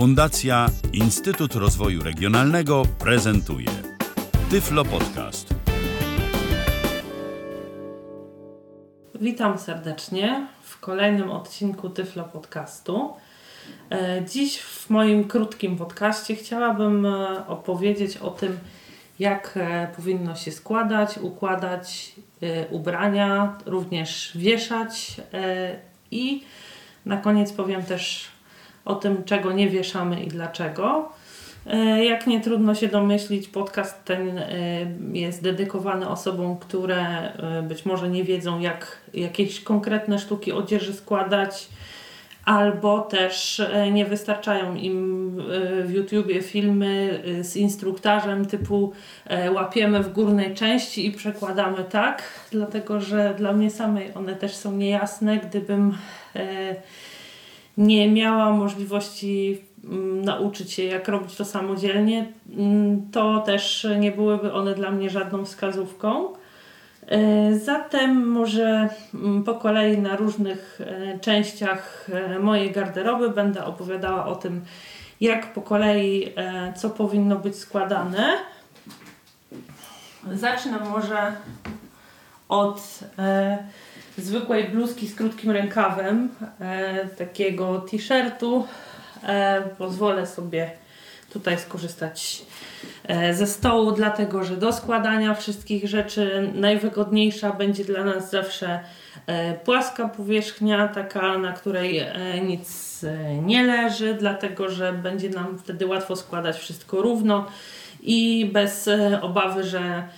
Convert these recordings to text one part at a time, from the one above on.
Fundacja Instytut Rozwoju Regionalnego prezentuje Tyflo Podcast. Witam serdecznie w kolejnym odcinku Tyflo Podcastu. E, Dziś w moim krótkim podcaście chciałabym e, opowiedzieć o tym, jak e, powinno się składać, układać ubrania, również wieszać i na koniec powiem też o tym, czego nie wieszamy i dlaczego. E, Jak nie trudno się domyślić, podcast ten e, jest dedykowany osobom, które e, być może nie wiedzą, jak jakieś konkretne sztuki odzieży składać, albo też nie wystarczają im w YouTubie filmy z instruktarzem typu łapiemy w górnej części i przekładamy tak, dlatego że dla mnie samej one też są niejasne. Gdybym nie miała możliwości mm, nauczyć się, jak robić to samodzielnie, mm, to też nie byłyby one dla mnie żadną wskazówką. E, Zatem może mm, po kolei na różnych e, częściach e, mojej garderoby będę opowiadała o tym, jak po kolei co powinno być składane. Zacznę może od zwykłej bluzki z krótkim rękawem, e, takiego t-shirtu. E, pozwolę sobie tutaj skorzystać e, ze stołu, dlatego że do składania wszystkich rzeczy najwygodniejsza będzie dla nas zawsze e, płaska powierzchnia, taka na której e, nic nie leży, dlatego że będzie nam wtedy łatwo składać wszystko równo i bez obawy, że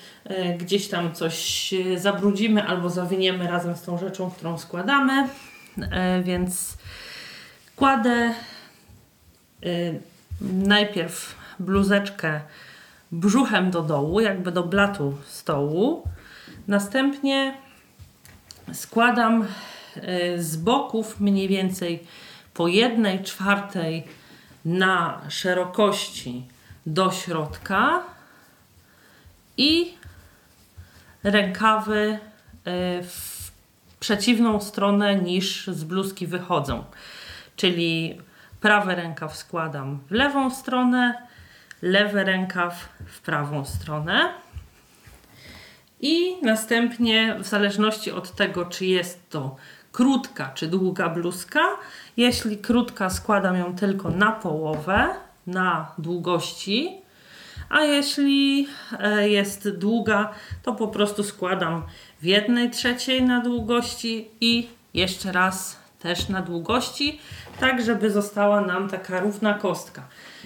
gdzieś tam coś e, zabrudzimy albo zawiniemy razem z tą rzeczą, którą składamy. E, Więc kładę e, najpierw bluzeczkę brzuchem do dołu, jakby do blatu stołu. Następnie składam e, z boków mniej więcej po jednej czwartej na szerokości do środka i rękawy e, w przeciwną stronę niż z bluzki wychodzą. Czyli prawy rękaw składam w lewą stronę, lewy rękaw w prawą stronę. I następnie, w zależności od tego, czy jest to krótka czy długa bluzka, jeśli krótka, składam ją tylko na połowę, na długości, a jeśli e, jest długa, to po prostu składam w jednej trzeciej na długości i jeszcze raz też na długości, tak żeby została nam taka równa kostka.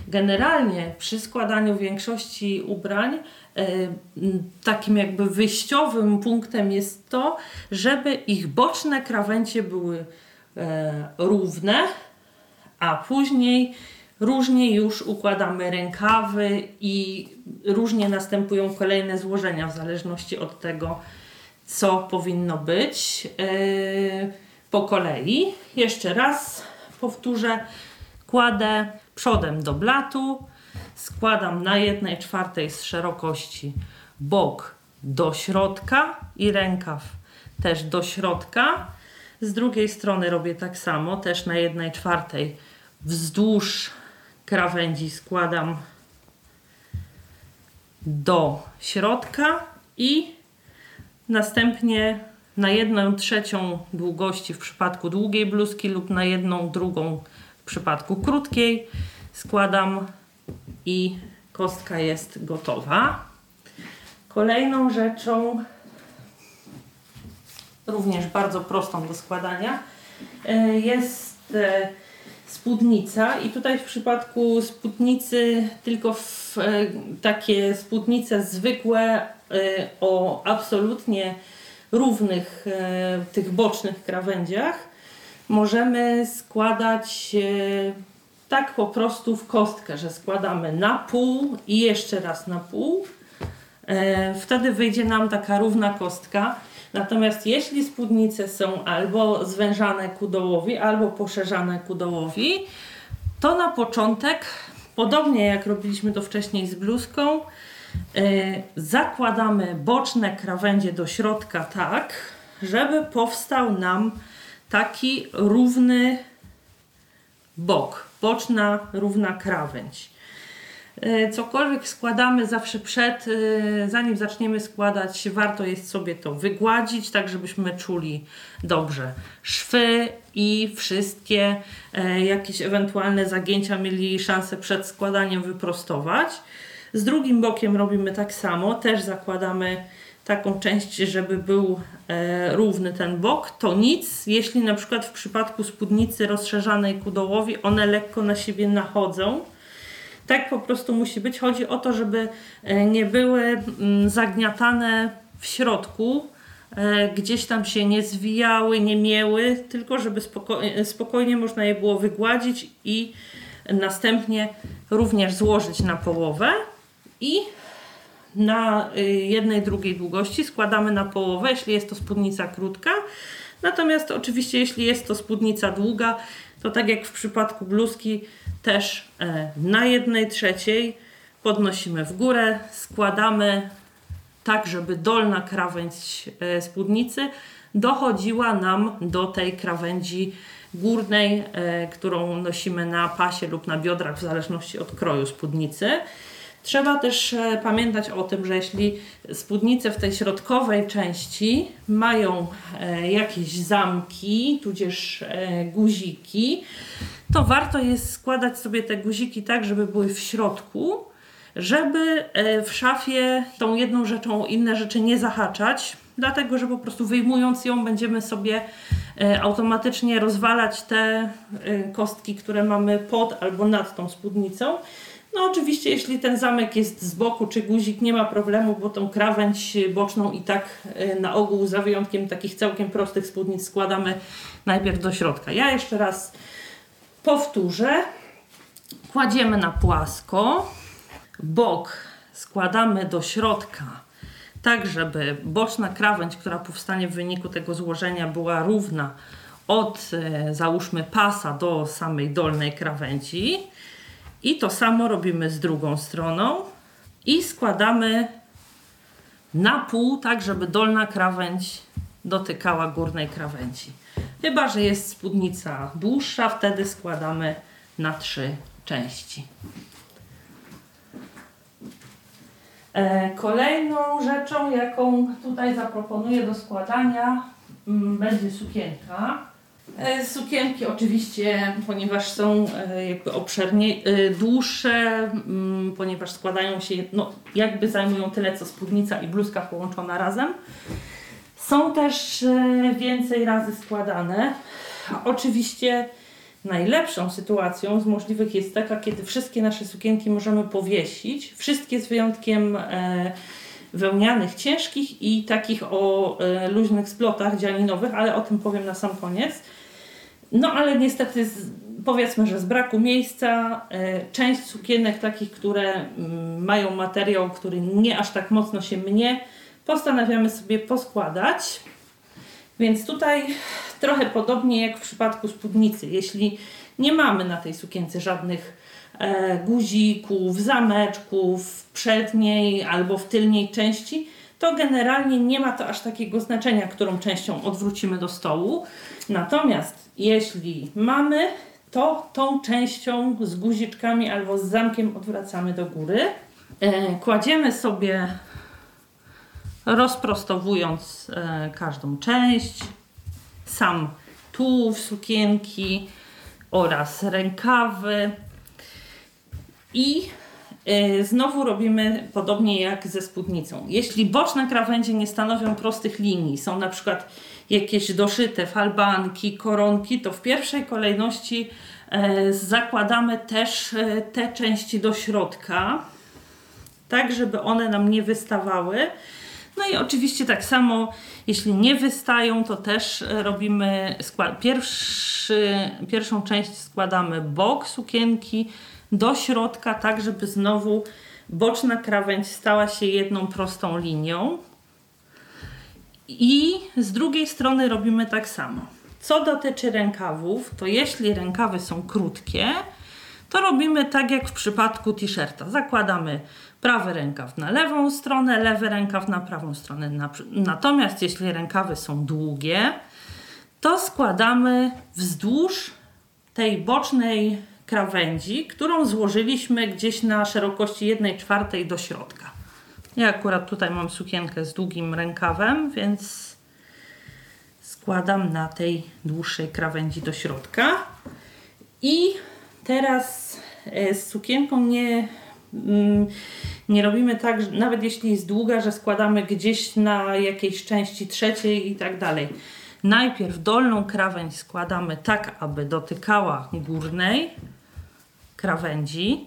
Generalnie przy składaniu większości ubrań e, takim jakby wyjściowym punktem jest to, żeby ich boczne krawędzie były e, równe, a później różnie już układamy rękawy i różnie następują kolejne złożenia w zależności od tego, co powinno być yy, po kolei. Jeszcze raz powtórzę. Kładę przodem do blatu, składam na jednej czwartej z szerokości bok do środka i rękaw też do środka. Z drugiej strony robię tak samo, też na jednej czwartej wzdłuż krawędzi składam do środka i następnie na jedną trzecią długości w przypadku długiej bluzki lub na jedną drugą w przypadku krótkiej składam i kostka jest gotowa. Kolejną rzeczą, również bardzo prostą do składania, e, jest e, spódnica i tutaj w przypadku spódnicy tylko w e, takie spódnice zwykłe e, o absolutnie równych e, tych bocznych krawędziach możemy składać tak po prostu w kostkę, że składamy na pół i jeszcze raz na pół. Wtedy wyjdzie nam taka równa kostka. Natomiast jeśli spódnice są albo zwężane ku dołowi, albo poszerzane ku dołowi, to na początek, podobnie jak robiliśmy to wcześniej z bluzką, yy, zakładamy boczne krawędzie do środka tak, żeby powstał nam taki równy bok, boczna, równa krawędź. E, cokolwiek składamy zawsze przed, e, zanim zaczniemy składać, warto jest sobie to wygładzić, tak żebyśmy czuli dobrze szwy i wszystkie e, jakieś ewentualne zagięcia mieli szansę przed składaniem wyprostować. Z drugim bokiem robimy tak samo, też zakładamy taką część, żeby był równy ten bok, to nic. Jeśli na przykład w przypadku spódnicy rozszerzanej ku dołowi one lekko na siebie nachodzą, tak po prostu musi być. Chodzi o to, żeby e, nie były mm, zagniatane w środku, e, gdzieś tam się nie zwijały, nie miały, tylko żeby spokojnie, spokojnie można je było wygładzić i następnie również złożyć na połowę i na y, jednej, drugiej długości składamy na połowę, jeśli jest to spódnica krótka. Natomiast oczywiście, jeśli jest to spódnica długa, to tak jak w przypadku bluzki, też e, na jednej trzeciej podnosimy w górę, składamy tak, żeby dolna krawędź e, spódnicy dochodziła nam do tej krawędzi górnej, e, którą nosimy na pasie lub na biodrach w zależności od kroju spódnicy. Trzeba też pamiętać o tym, że jeśli spódnice w tej środkowej części mają jakieś zamki, tudzież guziki, to warto jest składać sobie te guziki tak, żeby były w środku, żeby w szafie tą jedną rzeczą inne rzeczy nie zahaczać, dlatego że po prostu wyjmując ją będziemy sobie automatycznie rozwalać te kostki, które mamy pod albo nad tą spódnicą no oczywiście, jeśli ten zamek jest z boku czy guzik, nie ma problemu, bo tą krawędź boczną i tak e, na ogół, za wyjątkiem takich całkiem prostych spódnic, składamy najpierw do środka. Ja jeszcze raz powtórzę. Kładziemy na płasko, bok składamy do środka, tak żeby boczna krawędź, która powstanie w wyniku tego złożenia, była równa od e, załóżmy pasa do samej dolnej krawędzi. I to samo robimy z drugą stroną i składamy na pół, tak żeby dolna krawędź dotykała górnej krawędzi. Chyba, że jest spódnica dłuższa, wtedy składamy na trzy części. E, kolejną rzeczą, jaką tutaj zaproponuję do składania, mm, będzie sukienka. E, sukienki oczywiście, ponieważ są e, jakby obszernie dłuższe, mm, ponieważ składają się, no jakby zajmują tyle co spódnica i bluzka połączona razem. Są też więcej razy składane. Oczywiście najlepszą sytuacją z możliwych jest taka, kiedy wszystkie nasze sukienki możemy powiesić. Wszystkie z wyjątkiem wełnianych ciężkich i takich o luźnych splotach dzianinowych, ale o tym powiem na sam koniec. No ale niestety z, powiedzmy, że z braku miejsca część sukienek takich, które y, mają materiał, który nie aż tak mocno się mnie, postanawiamy sobie poskładać. Więc tutaj trochę podobnie jak w przypadku spódnicy. Jeśli nie mamy na tej sukience żadnych e, guzików, zameczków w przedniej albo w tylniej części, to generalnie nie ma to aż takiego znaczenia, którą częścią odwrócimy do stołu. Natomiast jeśli mamy, to tą częścią z guziczkami albo z zamkiem odwracamy do góry. E, kładziemy sobie, rozprostowując e, każdą część, sam tułów sukienki oraz rękawy i e, Znowu robimy podobnie jak ze spódnicą. Jeśli boczne krawędzie nie stanowią prostych linii, są na przykład jakieś doszyte falbanki, koronki, to w pierwszej kolejności e, zakładamy też te części do środka, tak żeby one nam nie wystawały. No i oczywiście tak samo, jeśli nie wystają, to też robimy pierwszy, pierwszą część składamy bok sukienki do środka, tak żeby znowu boczna krawędź stała się jedną prostą linią. I z drugiej strony robimy tak samo. Co dotyczy rękawów, to jeśli rękawy są krótkie, to robimy tak jak w przypadku t-shirta. Zakładamy prawy rękaw na lewą stronę, lewy rękaw na prawą stronę. Natomiast jeśli rękawy są długie, to składamy wzdłuż tej bocznej krawędzi, którą złożyliśmy gdzieś na szerokości 1 czwartej do środka. Ja akurat tutaj mam sukienkę z długim rękawem, więc składam na tej dłuższej krawędzi do środka. I teraz e, z sukienką nie, mm, nie robimy tak, nawet jeśli jest długa, że składamy gdzieś na jakiejś części trzeciej i tak dalej. Najpierw dolną krawędź składamy tak, aby dotykała górnej krawędzi,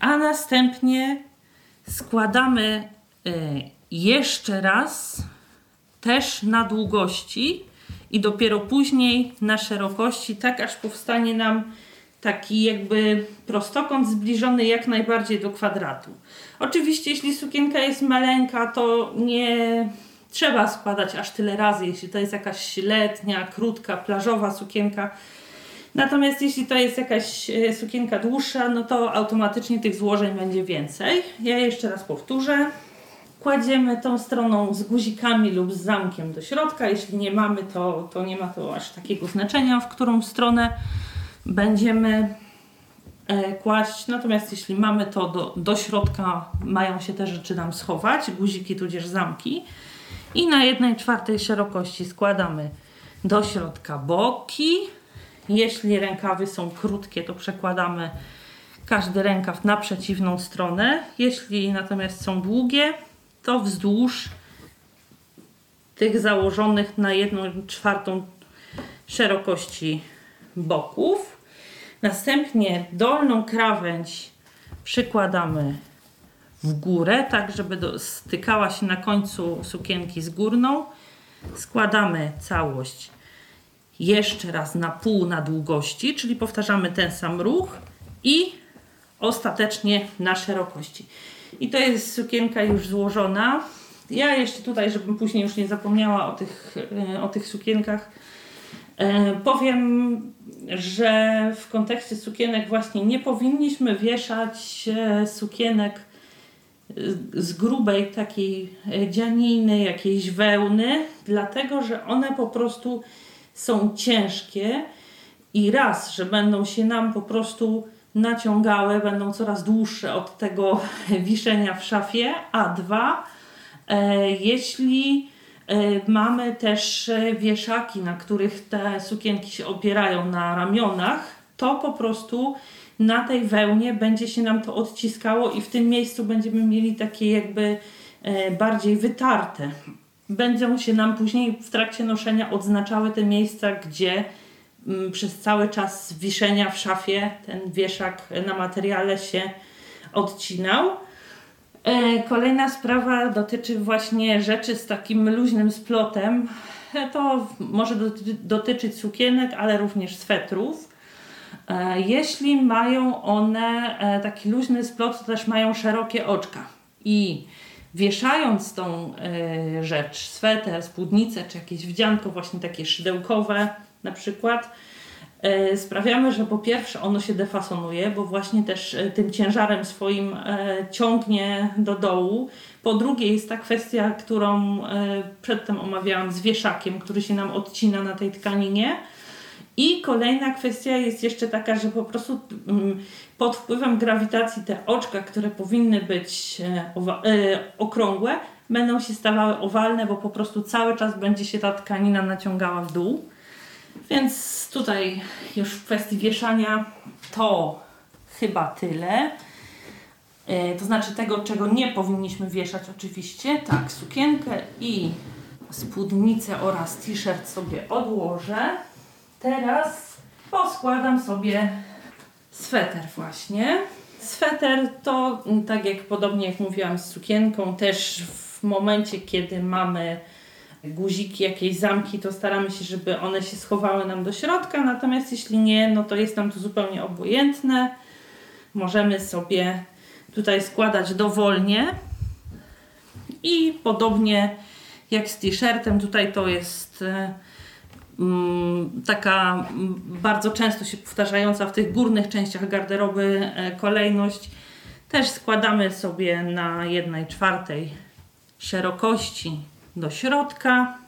a następnie składamy y, jeszcze raz też na długości i dopiero później na szerokości, tak aż powstanie nam taki jakby prostokąt zbliżony jak najbardziej do kwadratu. Oczywiście jeśli sukienka jest maleńka, to nie trzeba składać aż tyle razy, jeśli to jest jakaś letnia, krótka, plażowa sukienka. Natomiast jeśli to jest jakaś e, sukienka dłuższa, no to automatycznie tych złożeń będzie więcej. Ja jeszcze raz powtórzę. Kładziemy tą stroną z guzikami lub z zamkiem do środka. Jeśli nie mamy, to, to nie ma to aż takiego znaczenia, w którą stronę będziemy e, kłaść. Natomiast jeśli mamy to do, do środka, mają się te rzeczy nam schować, guziki tudzież zamki. I na jednej czwartej szerokości składamy do środka boki. Jeśli rękawy są krótkie, to przekładamy każdy rękaw na przeciwną stronę. Jeśli natomiast są długie, to wzdłuż tych założonych na jedną czwartą szerokości boków. Następnie dolną krawędź przykładamy w górę, tak żeby do, stykała się na końcu sukienki z górną. Składamy całość jeszcze raz na pół na długości, czyli powtarzamy ten sam ruch i ostatecznie na szerokości. I to jest sukienka już złożona. Ja jeszcze tutaj, żebym później już nie zapomniała o tych, e, o tych sukienkach, powiem, że w kontekście sukienek właśnie nie powinniśmy wieszać e, sukienek z grubej takiej dzianiny, jakiejś wełny, dlatego że one po prostu są ciężkie i raz, że będą się nam po prostu naciągały, będą coraz dłuższe od tego wiszenia w szafie, a dwa, e, jeśli e, mamy też e, wieszaki, na których te sukienki się opierają na ramionach, to po prostu na tej wełnie będzie się nam to odciskało i w tym miejscu będziemy mieli takie jakby bardziej wytarte. Będą się nam później w trakcie noszenia odznaczały te miejsca, gdzie Mm, przez cały czas wiszenia w szafie ten wieszak na materiale się odcinał. E, kolejna sprawa dotyczy właśnie rzeczy z takim luźnym splotem. E, to może dotyczyć sukienek, ale również swetrów. E, jeśli mają one taki luźny splot, to też mają szerokie oczka. I wieszając tą rzecz, sweter, spódnicę czy jakieś wdzianko właśnie takie szydełkowe, na przykład sprawiamy, że po pierwsze ono się defasonuje, bo właśnie też e, tym ciężarem swoim e, ciągnie do dołu. Po drugie jest ta kwestia, którą przedtem omawiałam z wieszakiem, który się nam odcina na tej tkaninie. I kolejna kwestia jest jeszcze taka, że po prostu mm, pod wpływem grawitacji te oczka, które powinny być okrągłe, będą się stawały owalne, bo po prostu cały czas będzie się ta tkanina naciągała w dół. Więc tutaj już w kwestii wieszania to chyba tyle. E, to znaczy tego, czego nie powinniśmy wieszać oczywiście. Tak, sukienkę i spódnicę oraz t-shirt sobie odłożę. Teraz poskładam sobie sweter właśnie. Sweter to, tak jak podobnie jak mówiłam z sukienką, też w momencie, kiedy mamy guziki, jakieś zamki, to staramy się, żeby one się schowały nam do środka, natomiast jeśli nie, no to jest nam to zupełnie obojętne. Możemy sobie tutaj składać dowolnie i podobnie jak z t-shirtem, tutaj to jest e, mm, taka bardzo często się powtarzająca w tych górnych częściach garderoby e, kolejność. Też składamy sobie na jednej czwartej szerokości do środka.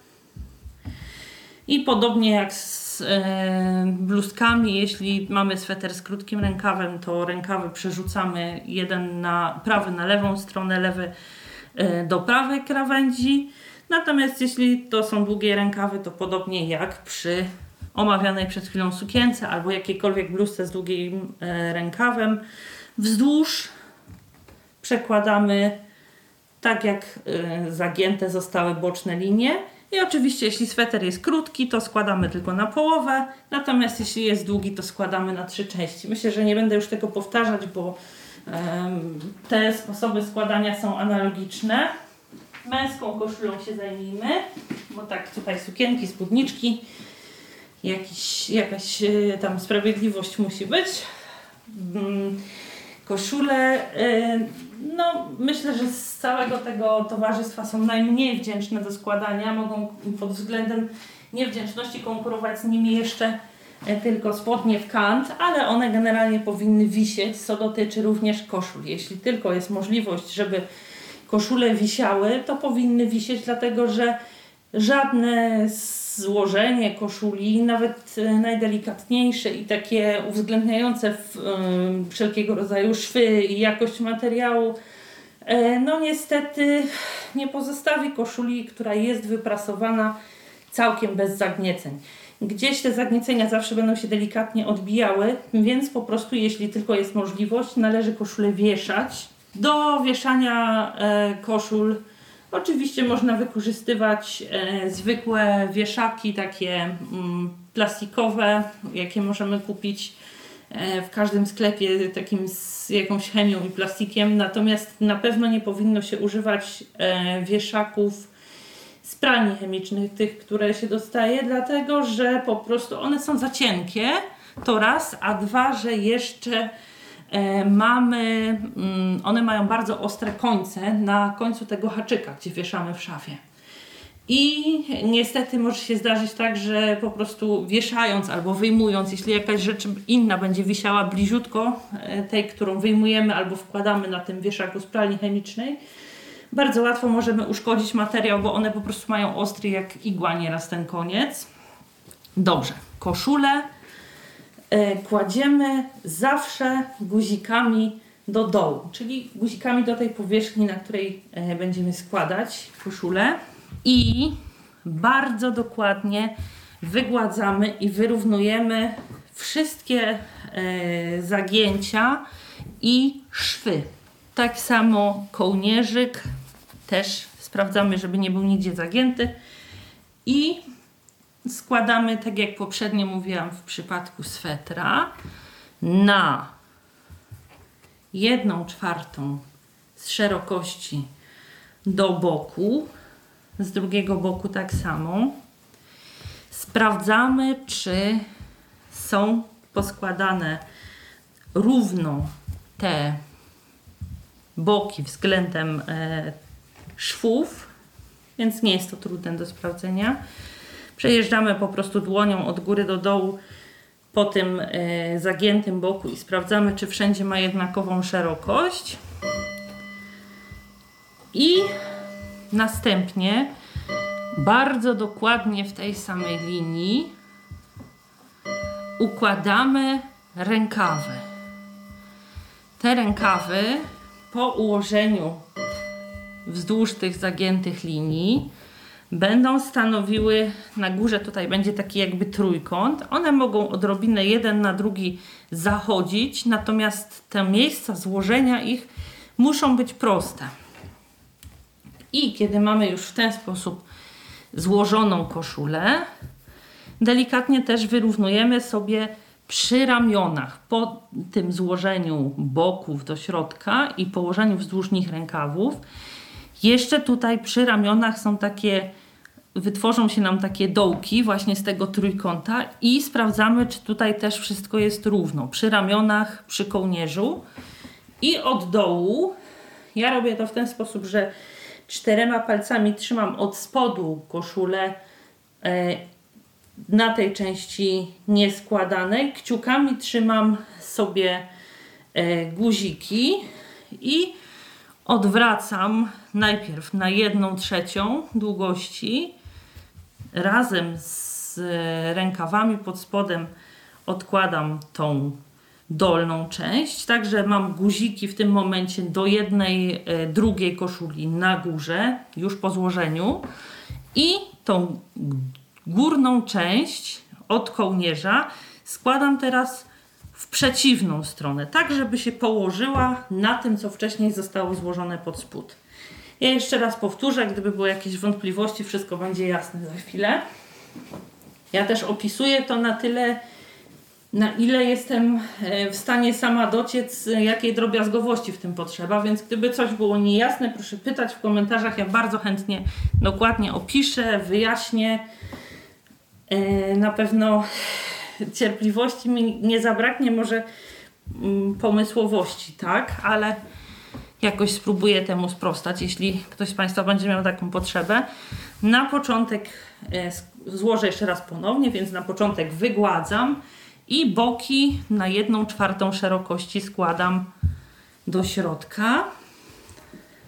I podobnie jak z e, bluzkami, jeśli mamy sweter z krótkim rękawem, to rękawy przerzucamy jeden na prawy na lewą stronę, lewy e, do prawej krawędzi. Natomiast jeśli to są długie rękawy, to podobnie jak przy omawianej przed chwilą sukience albo jakiejkolwiek bluzce z długim e, rękawem, wzdłuż przekładamy tak jak y, zagięte zostały boczne linie. I oczywiście, jeśli sweter jest krótki, to składamy tylko na połowę, natomiast jeśli jest długi, to składamy na trzy części. Myślę, że nie będę już tego powtarzać, bo te sposoby składania są analogiczne. Męską koszulą się zajmijmy, bo tak tutaj sukienki, spódniczki, jakiś, jakaś y, tam sprawiedliwość musi być. Mm, koszule, y, no myślę, że z całego tego towarzystwa są najmniej wdzięczne do składania. Mogą pod względem niewdzięczności konkurować z nimi jeszcze e, tylko spodnie w kant, ale one generalnie powinny wisieć, co dotyczy również koszul. Jeśli tylko jest możliwość, żeby koszule wisiały, to powinny wisieć, dlatego że żadne złożenie koszuli, nawet e, najdelikatniejsze i takie uwzględniające y, wszelkiego rodzaju szwy i jakość materiału, y, no niestety nie pozostawi koszuli, która jest wyprasowana całkiem bez zagnieceń. Gdzieś te zagniecenia zawsze będą się delikatnie odbijały, więc po prostu jeśli tylko jest możliwość, należy koszulę wieszać. Do wieszania koszul Oczywiście można wykorzystywać e, zwykłe wieszaki, takie mm, plastikowe, jakie możemy kupić e, w każdym sklepie takim z jakąś chemią i plastikiem. Natomiast na pewno nie powinno się używać e, wieszaków z pralni chemicznych, tych, które się dostaje, dlatego że po prostu one są za cienkie, to raz, a dwa, że jeszcze mamy, mm, one mają bardzo ostre końce na końcu tego haczyka, gdzie wieszamy w szafie. I niestety może się zdarzyć tak, że po prostu wieszając albo wyjmując, jeśli jakaś rzecz inna będzie wisiała bliziutko e, tej, którą wyjmujemy albo wkładamy na tym wieszaku z pralni chemicznej, bardzo łatwo możemy uszkodzić materiał, bo one po prostu mają ostry jak igła nieraz ten koniec. Dobrze, koszule E, kładziemy zawsze guzikami do dołu, czyli guzikami do tej powierzchni, na której e, będziemy składać koszulę i bardzo dokładnie wygładzamy i wyrównujemy wszystkie e, zagięcia i szwy. Tak samo kołnierzyk też sprawdzamy, żeby nie był nigdzie zagięty i składamy, tak jak poprzednio mówiłam w przypadku swetra, na jedną czwartą z szerokości do boku, z drugiego boku tak samo. Sprawdzamy, czy są poskładane równo te boki względem e, szwów, więc nie jest to trudne do sprawdzenia. Przejeżdżamy po prostu dłonią od góry do dołu po tym e, zagiętym boku i sprawdzamy, czy wszędzie ma jednakową szerokość. I następnie bardzo dokładnie w tej samej linii układamy rękawy. Te rękawy po ułożeniu wzdłuż tych zagiętych linii będą stanowiły, na górze tutaj będzie taki jakby trójkąt. One mogą odrobinę jeden na drugi zachodzić, natomiast te miejsca złożenia ich muszą być proste. I kiedy mamy już w ten sposób złożoną koszulę, delikatnie też wyrównujemy sobie przy ramionach, po tym złożeniu boków do środka i położeniu wzdłuż nich rękawów. Jeszcze tutaj przy ramionach są takie wytworzą się nam takie dołki właśnie z tego trójkąta i sprawdzamy, czy tutaj też wszystko jest równo. Przy ramionach, przy kołnierzu i od dołu ja robię to w ten sposób, że czterema palcami trzymam od spodu koszulę e, na tej części nieskładanej. Kciukami trzymam sobie e, guziki i odwracam najpierw na jedną trzecią długości razem z rękawami pod spodem odkładam tą dolną część, także mam guziki w tym momencie do jednej, e, drugiej koszuli na górze, już po złożeniu i tą górną część od kołnierza składam teraz w przeciwną stronę, tak żeby się położyła na tym, co wcześniej zostało złożone pod spód. Ja jeszcze raz powtórzę, gdyby były jakieś wątpliwości, wszystko będzie jasne za chwilę. Ja też opisuję to na tyle, na ile jestem e, w stanie sama dociec, jakiej drobiazgowości w tym potrzeba, więc gdyby coś było niejasne, proszę pytać w komentarzach, ja bardzo chętnie dokładnie opiszę, wyjaśnię. E, na pewno cierpliwości mi nie zabraknie, może mm, pomysłowości, tak, ale jakoś spróbuję temu sprostać, jeśli ktoś z Państwa będzie miał taką potrzebę. Na początek e, złożę jeszcze raz ponownie, więc na początek wygładzam i boki na jedną czwartą szerokości składam do środka.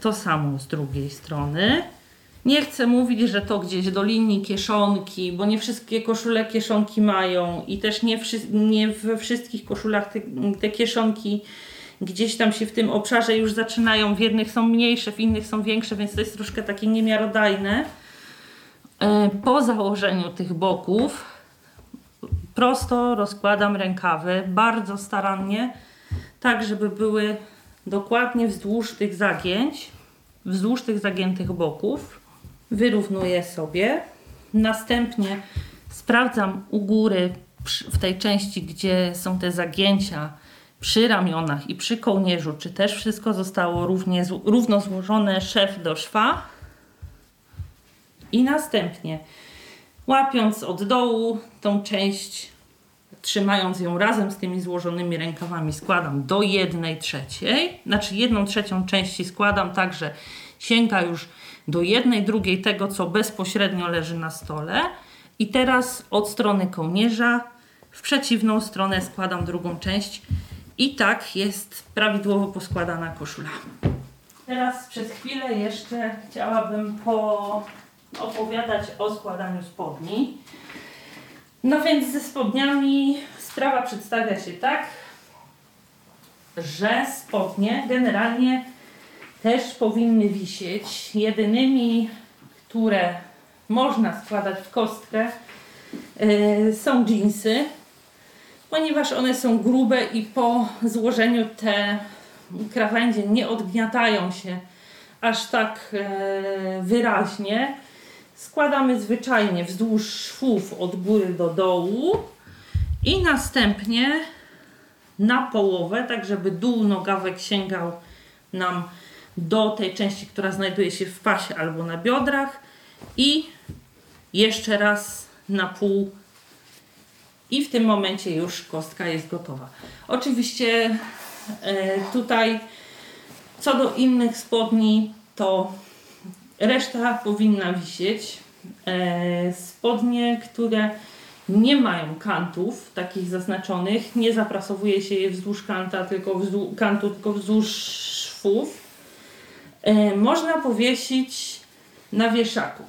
To samo z drugiej strony. Nie chcę mówić, że to gdzieś do linii kieszonki, bo nie wszystkie koszule kieszonki mają i też nie, wszy nie we wszystkich koszulach te, te kieszonki gdzieś tam się w tym obszarze już zaczynają. W jednych są mniejsze, w innych są większe, więc to jest troszkę takie niemiarodajne. E, po założeniu tych boków prosto rozkładam rękawy bardzo starannie, tak żeby były dokładnie wzdłuż tych zagięć, wzdłuż tych zagiętych boków. Wyrównuję sobie. Następnie sprawdzam u góry w tej części, gdzie są te zagięcia przy ramionach i przy kołnierzu, czy też wszystko zostało równie, równo złożone szef do szwa. I następnie łapiąc od dołu tą część, trzymając ją razem z tymi złożonymi rękawami, składam do jednej trzeciej. Znaczy jedną trzecią części składam tak, że sięga już do jednej drugiej tego, co bezpośrednio leży na stole. I teraz od strony kołnierza w przeciwną stronę składam drugą część i tak jest prawidłowo poskładana koszula. Teraz przez chwilę jeszcze chciałabym opowiadać o składaniu spodni. No więc ze spodniami sprawa przedstawia się tak, że spodnie generalnie też powinny wisieć. Jedynymi, które można składać w kostkę, yy, są jeansy ponieważ one są grube i po złożeniu te krawędzie nie odgniatają się aż tak e, wyraźnie. Składamy zwyczajnie wzdłuż szwów od góry do dołu i następnie na połowę, tak żeby dół nogawek sięgał nam do tej części, która znajduje się w pasie albo na biodrach i jeszcze raz na pół i w tym momencie już kostka jest gotowa. Oczywiście e, tutaj co do innych spodni to reszta powinna wisieć. E, spodnie, które nie mają kantów takich zaznaczonych, nie zaprasowuje się je wzdłuż kanta, tylko wzdłuż, kantu, tylko wzdłuż szwów. E, można powiesić na wieszaku.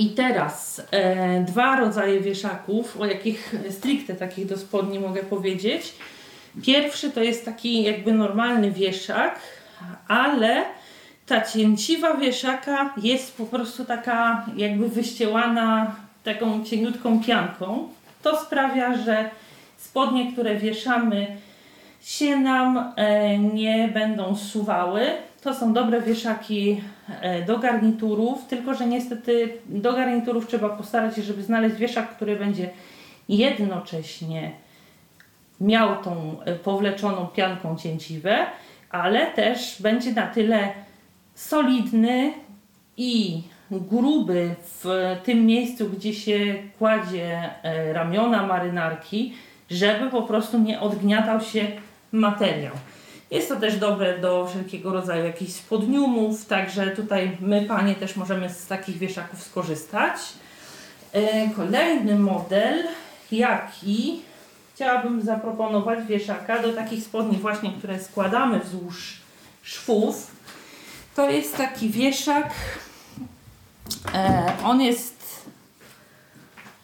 I teraz e, dwa rodzaje wieszaków, o jakich stricte takich do spodni mogę powiedzieć. Pierwszy to jest taki jakby normalny wieszak, ale ta cięciwa wieszaka jest po prostu taka jakby wyścielana taką cieniutką pianką. To sprawia, że spodnie, które wieszamy się nam e, nie będą suwały. To są dobre wieszaki e, do garniturów, tylko że niestety do garniturów trzeba postarać się, żeby znaleźć wieszak, który będzie jednocześnie miał tą e, powleczoną pianką cięciwę, ale też będzie na tyle solidny i gruby w tym miejscu, gdzie się kładzie ramiona marynarki, żeby po prostu nie odgniatał się materiał. Jest to też dobre do wszelkiego rodzaju jakichś spodniumów, także tutaj my, panie, też możemy z takich wieszaków skorzystać. E, kolejny model, jaki chciałabym zaproponować wieszaka do takich spodni właśnie, które składamy wzdłuż szwów. To jest taki wieszak, e, on jest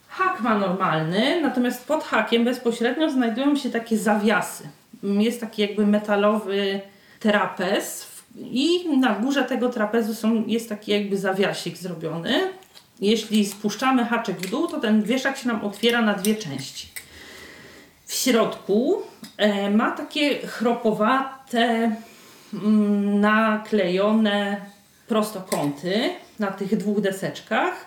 Hak ma normalny, natomiast pod hakiem bezpośrednio znajdują się takie zawiasy. Jest taki jakby metalowy trapez i na górze tego trapezu są, jest taki jakby zawiasik zrobiony. Jeśli spuszczamy haczek w dół, to ten wieszak się nam otwiera na dwie części. W środku e, ma takie chropowate, mm, naklejone prostokąty na tych dwóch deseczkach,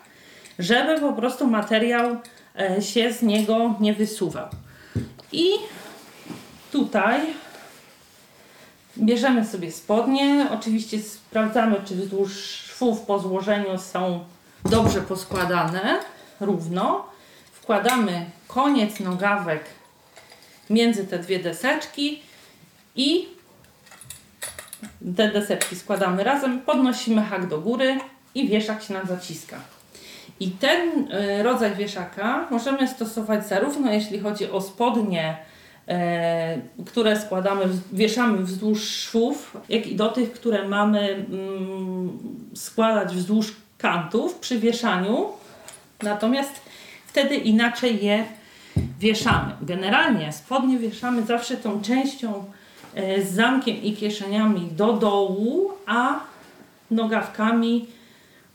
żeby po prostu materiał e, się z niego nie wysuwał. I tutaj bierzemy sobie spodnie. Oczywiście sprawdzamy, czy wzdłuż szwów po złożeniu są dobrze poskładane, równo. Wkładamy koniec nogawek między te dwie deseczki i te deseczki składamy razem, podnosimy hak do góry i wieszak się nam zaciska. I ten y, rodzaj wieszaka możemy stosować zarówno jeśli chodzi o spodnie, które składamy, wieszamy wzdłuż szwów, jak i do tych, które mamy mm, składać wzdłuż kantów przy wieszaniu. Natomiast wtedy inaczej je wieszamy. Generalnie spodnie wieszamy zawsze tą częścią e, z zamkiem i kieszeniami do dołu, a nogawkami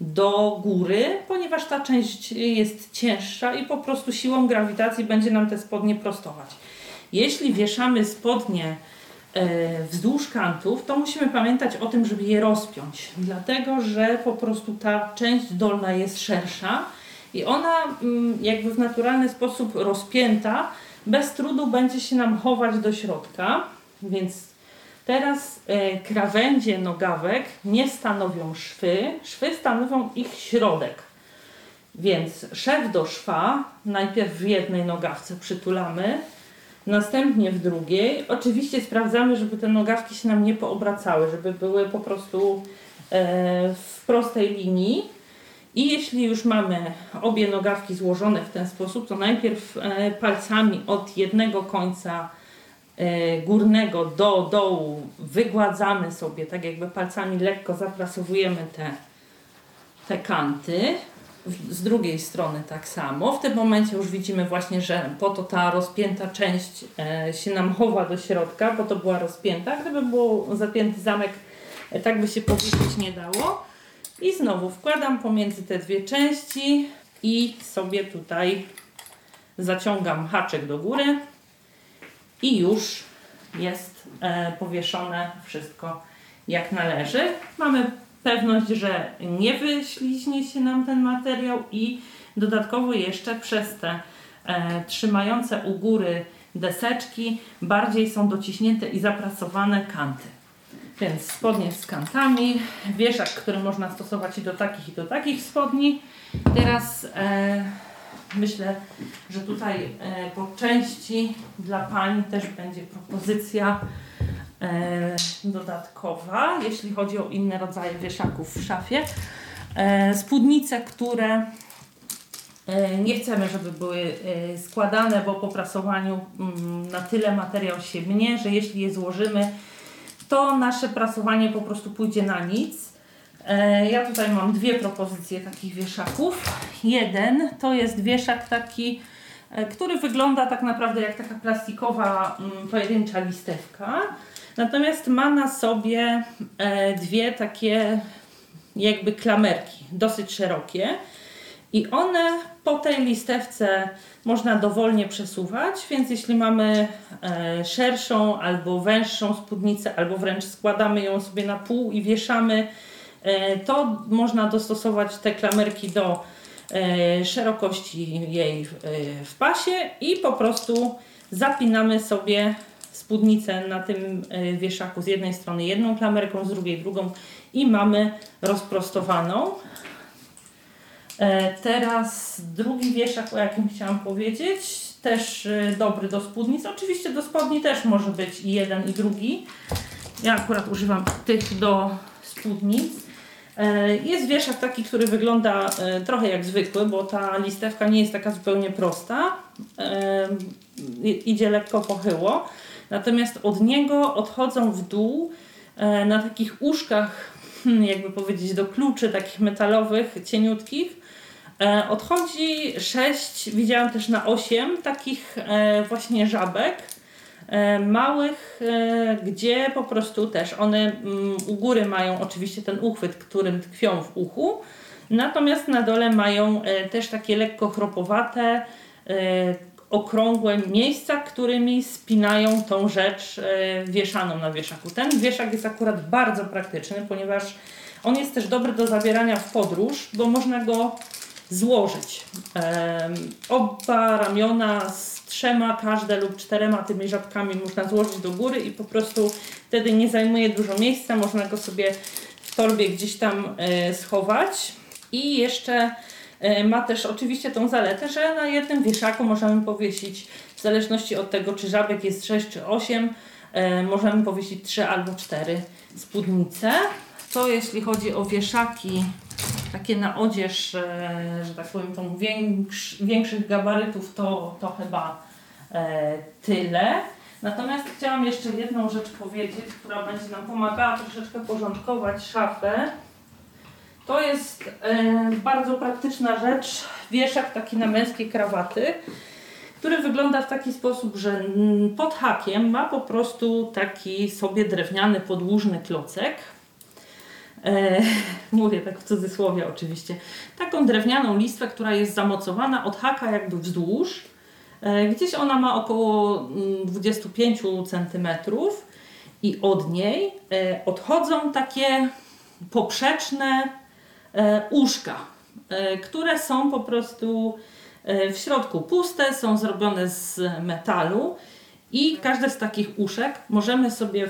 do góry, ponieważ ta część jest cięższa i po prostu siłą grawitacji będzie nam te spodnie prostować. Jeśli wieszamy spodnie e, wzdłuż kantów, to musimy pamiętać o tym, żeby je rozpiąć, dlatego że po prostu ta część dolna jest szersza i ona mm, jakby w naturalny sposób rozpięta bez trudu będzie się nam chować do środka, więc teraz e, krawędzie nogawek nie stanowią szwy, szwy stanowią ich środek. Więc szef do szwa najpierw w jednej nogawce przytulamy, następnie w drugiej. Oczywiście sprawdzamy, żeby te nogawki się nam nie poobracały, żeby były po prostu e, w prostej linii. I jeśli już mamy obie nogawki złożone w ten sposób, to najpierw e, palcami od jednego końca e, górnego do dołu wygładzamy sobie, tak jakby palcami lekko zaprasowujemy te, te kanty. Z drugiej strony tak samo. W tym momencie już widzimy właśnie, że po to ta rozpięta część e, się nam chowa do środka, bo to była rozpięta. Gdyby był zapięty zamek, tak by się powiesić nie dało. I znowu wkładam pomiędzy te dwie części i sobie tutaj zaciągam haczek do góry i już jest e, powieszone wszystko jak należy. Mamy pewność, że nie wyśliźnie się nam ten materiał i dodatkowo jeszcze przez te e, trzymające u góry deseczki bardziej są dociśnięte i zapracowane kanty. Więc spodnie z kantami, wieszak, który można stosować i do takich i do takich spodni. Teraz e, myślę, że tutaj e, po części dla Pani też będzie propozycja dodatkowa, jeśli chodzi o inne rodzaje wieszaków w szafie. E, spódnice, które e, nie chcemy, żeby były e, składane, bo po prasowaniu mm, na tyle materiał się mnie, że jeśli je złożymy, to nasze prasowanie po prostu pójdzie na nic. E, ja tutaj mam dwie propozycje takich wieszaków. Jeden to jest wieszak taki, e, który wygląda tak naprawdę jak taka plastikowa mm, pojedyncza listewka. Natomiast ma na sobie e, dwie takie jakby klamerki, dosyć szerokie. I one po tej listewce można dowolnie przesuwać, więc jeśli mamy e, szerszą albo węższą spódnicę, albo wręcz składamy ją sobie na pół i wieszamy, e, to można dostosować te klamerki do szerokości jej w pasie i po prostu zapinamy sobie spódnicę na tym e, wieszaku z jednej strony jedną klamerką, z drugiej drugą i mamy rozprostowaną. E, teraz drugi wieszak, o jakim chciałam powiedzieć, też e, dobry do spódnic. Oczywiście do spodni też może być i jeden i drugi. Ja akurat używam tych do spódnic. Jest wieszak taki, który wygląda trochę jak zwykły, bo ta listewka nie jest taka zupełnie prosta. Idzie lekko pochyło. Natomiast od niego odchodzą w dół na takich uszkach, hmm, jakby powiedzieć, do kluczy takich metalowych, cieniutkich, E, odchodzi 6, widziałam też na 8 takich e, właśnie żabek e, małych, e, gdzie po prostu też one mm, u góry mają oczywiście ten uchwyt, którym tkwią w uchu, natomiast na dole mają e, też takie lekko chropowate, e, okrągłe miejsca, którymi spinają tą rzecz e, wieszaną na wieszaku. Ten wieszak jest akurat bardzo praktyczny, ponieważ on jest też dobry do zabierania w podróż, bo można go złożyć. Oba ramiona z trzema, każde lub czterema tymi żabkami można złożyć do góry i po prostu wtedy nie zajmuje dużo miejsca, można go sobie w torbie gdzieś tam e, schować. I jeszcze ma też oczywiście tą zaletę, że na jednym wieszaku możemy powiesić, w zależności od tego, czy żabek jest 6 czy 8, e, możemy powiesić 3 albo 4 spódnice. To jeśli chodzi o wieszaki takie na odzież, e, że tak powiem, tą większ, większych gabarytów, to, to chyba e, tyle. Natomiast chciałam jeszcze jedną rzecz powiedzieć, która będzie nam pomagała troszeczkę porządkować szafę. To jest e, bardzo praktyczna rzecz, wieszak taki na męskie krawaty, który wygląda w taki sposób, że mm, pod hakiem ma po prostu taki sobie drewniany podłużny klocek. E, mówię tak w cudzysłowie oczywiście. Taką drewnianą listwę, która jest zamocowana od haka jakby wzdłuż. E, gdzieś ona ma około mm, 25 cm i od niej e, odchodzą takie poprzeczne uszka, e, które są po prostu e, w środku puste, są zrobione z metalu i każde z takich uszek możemy sobie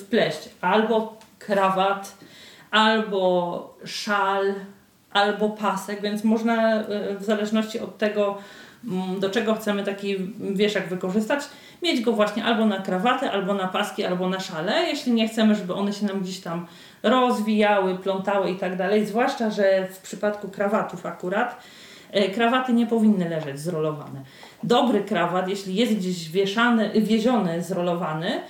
wpleść albo krawat, albo szal, albo pasek, więc można e, w zależności od tego, mm, do czego chcemy taki wieszak wykorzystać, mieć go właśnie albo na krawatę, albo na paski, albo na szale. Jeśli nie chcemy, żeby one się nam gdzieś tam rozwijały, plątały i tak dalej, zwłaszcza, że w przypadku krawatów akurat, e, krawaty nie powinny leżeć zrolowane. Dobry krawat, jeśli jest gdzieś wieszany, wieziony, zrolowany,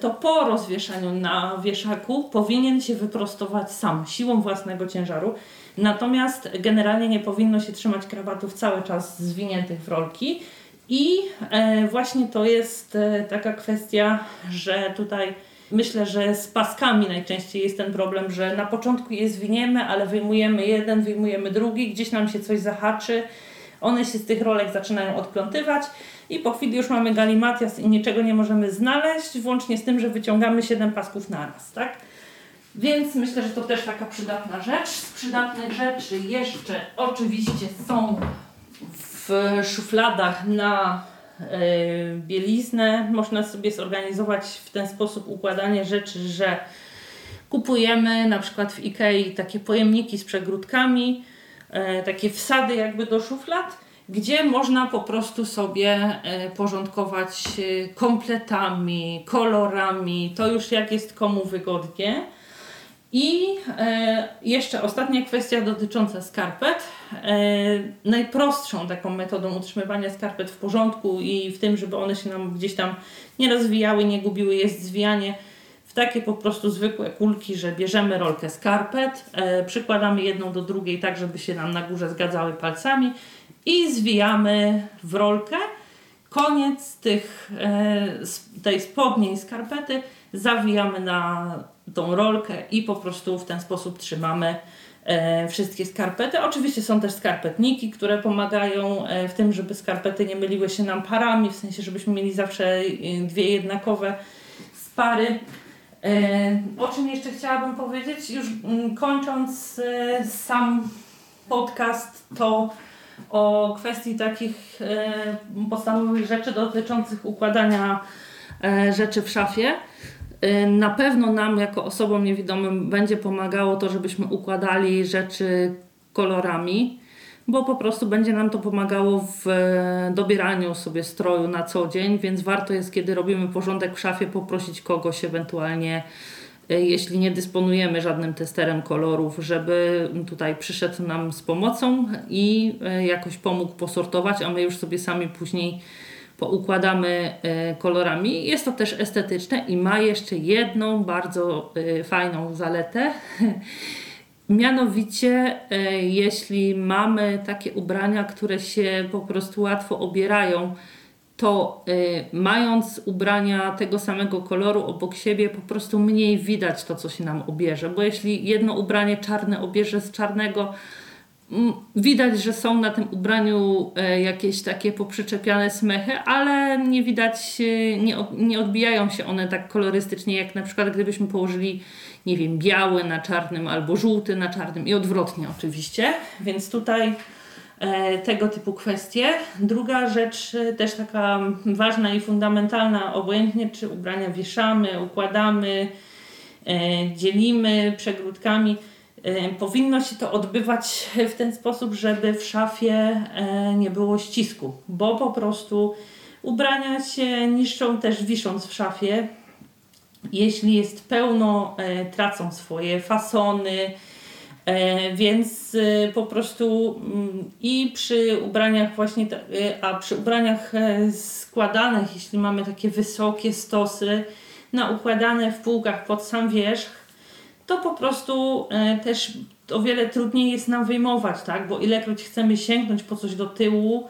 to po rozwieszaniu na wieszaku powinien się wyprostować sam, siłą własnego ciężaru. Natomiast generalnie nie powinno się trzymać krawatów cały czas zwiniętych w rolki. I e, właśnie to jest e, taka kwestia, że tutaj myślę, że z paskami najczęściej jest ten problem, że na początku je zwiniemy, ale wyjmujemy jeden, wyjmujemy drugi, gdzieś nam się coś zahaczy, one się z tych rolek zaczynają odplątywać i po chwili już mamy galimatias i niczego nie możemy znaleźć, włącznie z tym, że wyciągamy 7 pasków naraz, tak? Więc myślę, że to też taka przydatna rzecz. Z przydatnych rzeczy jeszcze oczywiście są w szufladach na bieliznę. Można sobie zorganizować w ten sposób układanie rzeczy, że kupujemy na przykład w Ikei takie pojemniki z przegródkami, e, takie wsady jakby do szuflad, gdzie można po prostu sobie e, porządkować kompletami, kolorami, to już jak jest komu wygodnie. I e, jeszcze ostatnia kwestia dotycząca skarpet. E, najprostszą taką metodą utrzymywania skarpet w porządku i w tym, żeby one się nam gdzieś tam nie rozwijały, nie gubiły, jest zwijanie w takie po prostu zwykłe kulki, że bierzemy rolkę skarpet, e, przykładamy jedną do drugiej tak, żeby się nam na górze zgadzały palcami i zwijamy w rolkę. Koniec tych, tej spodniej skarpety zawijamy na tą rolkę i po prostu w ten sposób trzymamy e, wszystkie skarpety. Oczywiście są też skarpetniki, które pomagają e, w tym, żeby skarpety nie myliły się nam parami, w sensie, żebyśmy mieli zawsze e, dwie jednakowe z pary. E, O czym jeszcze chciałabym powiedzieć, już mm, kończąc sam podcast, to o kwestii takich podstawowych rzeczy dotyczących układania rzeczy w szafie. E, Na pewno nam, jako osobom niewidomym, będzie pomagało to, żebyśmy układali rzeczy kolorami, bo po prostu będzie nam to pomagało w e, dobieraniu sobie stroju na co dzień, więc warto jest, kiedy robimy porządek w szafie, poprosić kogoś ewentualnie e, jeśli nie dysponujemy żadnym testerem kolorów, żeby tutaj przyszedł nam z pomocą i e, jakoś pomógł posortować, a my już sobie sami później poukładamy e, kolorami. Jest to też estetyczne i ma jeszcze jedną bardzo e, fajną zaletę. Mianowicie, e, jeśli mamy takie ubrania, które się po prostu łatwo obierają, to mając ubrania tego samego koloru obok siebie, po prostu mniej widać to, co się nam obierze. Bo jeśli jedno ubranie czarne obierze z czarnego, widać, że są na tym ubraniu y, jakieś takie poprzyczepiane smechy, ale nie widać, y, nie, nie odbijają się one tak kolorystycznie, jak na przykład gdybyśmy położyli, nie wiem, biały na czarnym albo żółty na czarnym i odwrotnie oczywiście. Więc tutaj E, tego typu kwestie. Druga rzecz, e, też taka ważna i fundamentalna, obojętnie czy ubrania wieszamy, układamy, e, dzielimy przegródkami, powinno się to odbywać w ten sposób, żeby w szafie nie było ścisku, bo po prostu ubrania się niszczą też wisząc w szafie. Jeśli jest pełno, tracą swoje fasony, E, więc e, po prostu mm, i przy ubraniach właśnie, e, a przy ubraniach składanych, jeśli mamy takie wysokie stosy, na układane w półkach pod sam wierzch, to po prostu też o wiele trudniej jest nam wyjmować, tak? Bo ilekroć chcemy sięgnąć po coś do tyłu,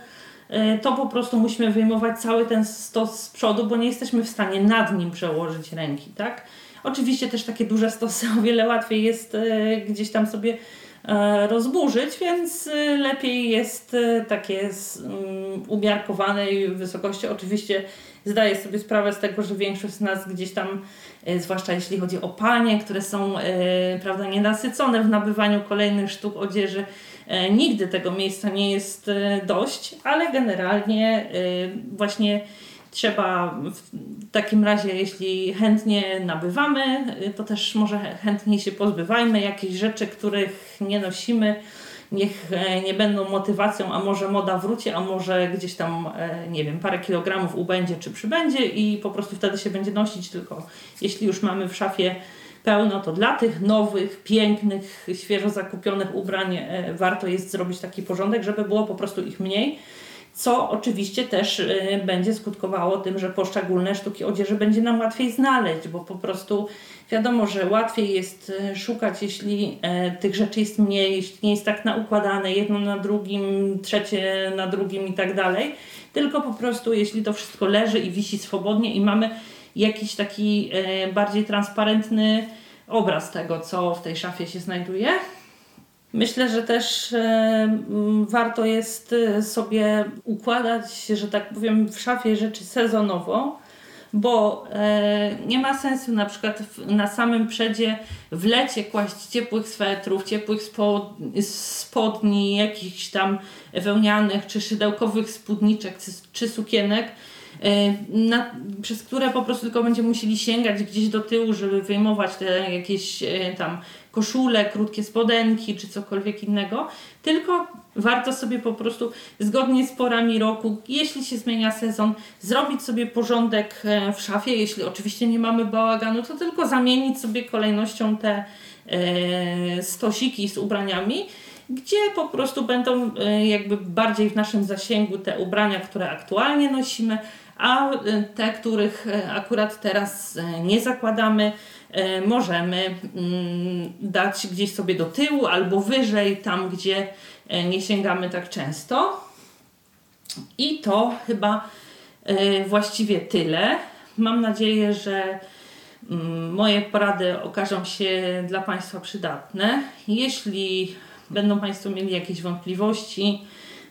to po prostu musimy wyjmować cały ten stos z przodu, bo nie jesteśmy w stanie nad nim przełożyć ręki, tak? Oczywiście też takie duże stosy o wiele łatwiej jest e, gdzieś tam sobie e, rozburzyć, więc e, lepiej jest takie mm, umiarkowanej wysokości. Oczywiście zdaję sobie sprawę z tego, że większość z nas gdzieś tam, zwłaszcza jeśli chodzi o panie, które są prawda, nienasycone w nabywaniu kolejnych sztuk odzieży, nigdy tego miejsca nie jest dość, ale generalnie właśnie Trzeba w takim razie, jeśli chętnie nabywamy, to też może chętnie się pozbywajmy jakichś rzeczy, których nie nosimy. Niech e, nie będą motywacją, a może moda wróci, a może gdzieś tam, e, nie wiem, parę kilogramów ubędzie czy przybędzie i po prostu wtedy się będzie nosić. Tylko jeśli już mamy w szafie pełno, to dla tych nowych, pięknych, świeżo zakupionych ubrań e, warto jest zrobić taki porządek, żeby było po prostu ich mniej co oczywiście też y, będzie skutkowało tym, że poszczególne sztuki odzieży będzie nam łatwiej znaleźć, bo po prostu wiadomo, że łatwiej jest y, szukać, jeśli e, tych rzeczy jest mniej, jeśli nie jest tak naukładane, jedno na drugim, trzecie na drugim i tak dalej, tylko po prostu jeśli to wszystko leży i wisi swobodnie i mamy jakiś taki e, bardziej transparentny obraz tego, co w tej szafie się znajduje, Myślę, że też e, warto jest e, sobie układać, że tak powiem, w szafie rzeczy sezonowo, bo e, nie ma sensu na przykład na samym przedzie w lecie kłaść ciepłych swetrów, ciepłych spodni, jakichś tam wełnianych czy szydełkowych spódniczek czy sukienek, na, przez które po prostu tylko będziemy musieli sięgać gdzieś do tyłu, żeby wyjmować te jakieś tam koszule, krótkie spodenki czy cokolwiek innego, tylko warto sobie po prostu zgodnie z porami roku, jeśli się zmienia sezon, zrobić sobie porządek e, w szafie. Jeśli oczywiście nie mamy bałaganu, to tylko zamienić sobie kolejnością te stosiki z ubraniami gdzie po prostu będą e, jakby bardziej w naszym zasięgu te ubrania, które aktualnie nosimy, a te, których akurat teraz nie zakładamy, E, możemy mm, dać gdzieś sobie do tyłu albo wyżej, tam gdzie e, nie sięgamy tak często. I to chyba e, właściwie tyle. Mam nadzieję, że mm, moje porady okażą się dla Państwa przydatne. Jeśli będą Państwo mieli jakieś wątpliwości,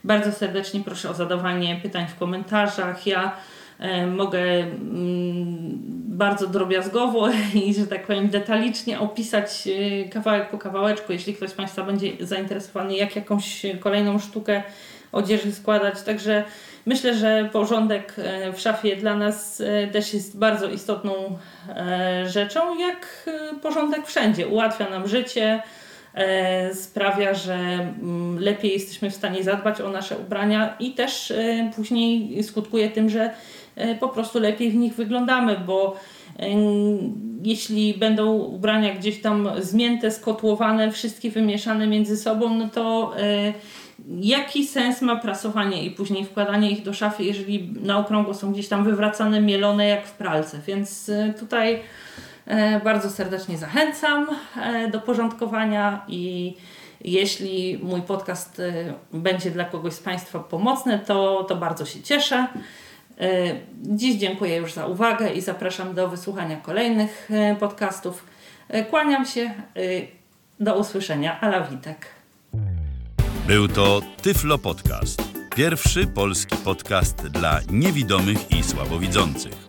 bardzo serdecznie proszę o zadawanie pytań w komentarzach. Ja E, mogę mm, bardzo drobiazgowo i, że tak powiem, detalicznie opisać e, kawałek po kawałeczku, jeśli ktoś z Państwa będzie zainteresowany, jak jakąś kolejną sztukę odzieży składać. Także myślę, że porządek e, w szafie dla nas też jest bardzo istotną rzeczą, jak porządek wszędzie. Ułatwia nam życie, sprawia, że mm, lepiej jesteśmy w stanie zadbać o nasze ubrania i też później skutkuje tym, że E, po prostu lepiej w nich wyglądamy, bo e, jeśli będą ubrania gdzieś tam zmięte, skotłowane, wszystkie wymieszane między sobą, no to e, jaki sens ma prasowanie i później wkładanie ich do szafy, jeżeli na okrągło są gdzieś tam wywracane, mielone jak w pralce. Więc tutaj E, Bardzo serdecznie zachęcam e, do porządkowania i jeśli mój podcast e, będzie dla kogoś z Państwa pomocny, to, to bardzo się cieszę. E, Dziś dziękuję już za uwagę i zapraszam do wysłuchania kolejnych e, podcastów. E, Kłaniam się. e, Do usłyszenia. Ala Witek. Był to Tyflo Podcast. Pierwszy polski podcast dla niewidomych i słabowidzących.